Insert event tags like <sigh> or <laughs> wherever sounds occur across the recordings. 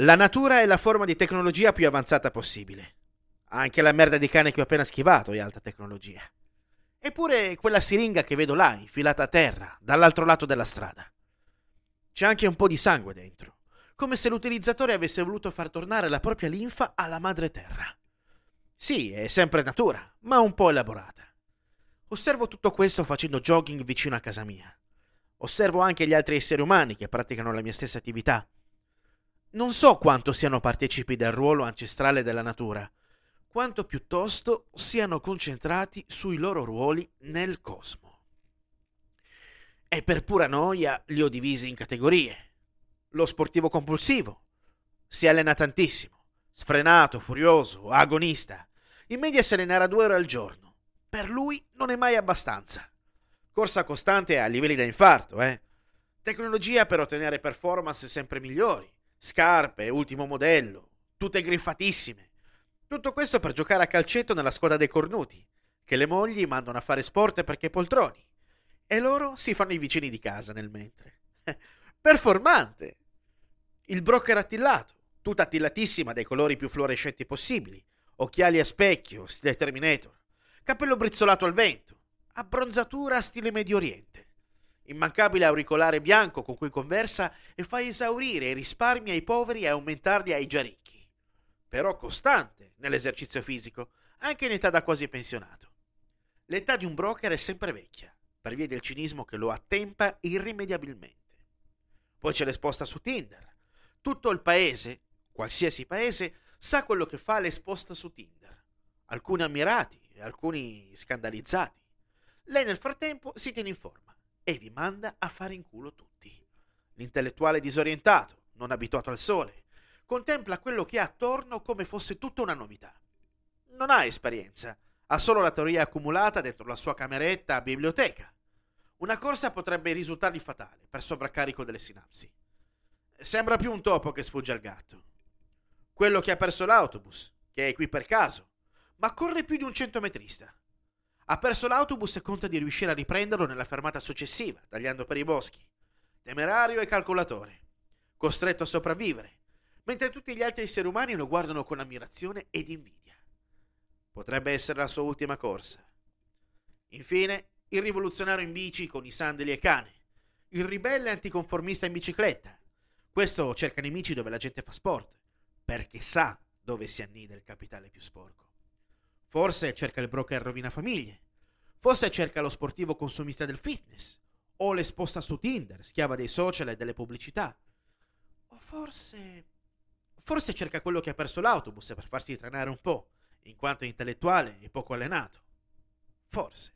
La natura è la forma di tecnologia più avanzata possibile. Anche la merda di cane che ho appena schivato è alta tecnologia. Eppure quella siringa che vedo là, infilata a terra, dall'altro lato della strada. C'è anche un po' di sangue dentro, come se l'utilizzatore avesse voluto far tornare la propria linfa alla madre terra. Sì, è sempre natura, ma un po' elaborata. Osservo tutto questo facendo jogging vicino a casa mia. Osservo anche gli altri esseri umani che praticano la mia stessa attività. Non so quanto siano partecipi del ruolo ancestrale della natura, quanto piuttosto siano concentrati sui loro ruoli nel cosmo. E per pura noia li ho divisi in categorie. Lo sportivo compulsivo. Si allena tantissimo. Sfrenato, furioso, agonista. In media si allenerà due ore al giorno. Per lui non è mai abbastanza. Corsa costante a livelli da infarto, eh. Tecnologia per ottenere performance sempre migliori. Scarpe, ultimo modello, tutte griffatissime. Tutto questo per giocare a calcetto nella squadra dei cornuti, che le mogli mandano a fare sport perché poltroni. E loro si fanno i vicini di casa nel mentre. <laughs> Performante! Il broker attillato, tutta attillatissima dai colori più fluorescenti possibili, occhiali a specchio, stile Terminator, capello brizzolato al vento, abbronzatura stile Medio Oriente, immancabile auricolare bianco con cui conversa e fa esaurire i risparmi ai poveri e aumentarli ai già ricchi, però costante nell'esercizio fisico, anche in età da quasi pensionato. L'età di un broker è sempre vecchia per via del cinismo che lo attempa irrimediabilmente. Poi c'è l'esposta su Tinder. Tutto il paese, qualsiasi paese, sa quello che fa l'esposta su Tinder. Alcuni ammirati alcuni scandalizzati. Lei nel frattempo si tiene in forma e vi manda a fare in culo tutti. L'intellettuale disorientato, non abituato al sole, contempla quello che ha attorno come fosse tutta una novità. Non ha esperienza, ha solo la teoria accumulata dentro la sua cameretta a biblioteca. Una corsa potrebbe risultargli fatale per sovraccarico delle sinapsi. Sembra più un topo che sfugge al gatto. Quello che ha perso l'autobus, che è qui per caso, ma corre più di un centometrista. Ha perso l'autobus e conta di riuscire a riprenderlo nella fermata successiva, tagliando per i boschi. Temerario e calcolatore, costretto a sopravvivere, mentre tutti gli altri esseri umani lo guardano con ammirazione ed invidia. Potrebbe essere la sua ultima corsa. Infine, il rivoluzionario in bici con i sandali e cane, il ribelle anticonformista in bicicletta. Questo cerca nemici dove la gente fa sport, perché sa dove si annida il capitale più sporco. Forse cerca il broker rovina famiglie, forse cerca lo sportivo consumista del fitness, o l'esposta su Tinder, schiava dei social e delle pubblicità. O forse... forse cerca quello che ha perso l'autobus per farsi trainare un po', in quanto intellettuale e poco allenato. Forse.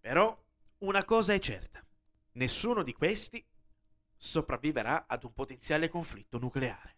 Però una cosa è certa, nessuno di questi sopravviverà ad un potenziale conflitto nucleare.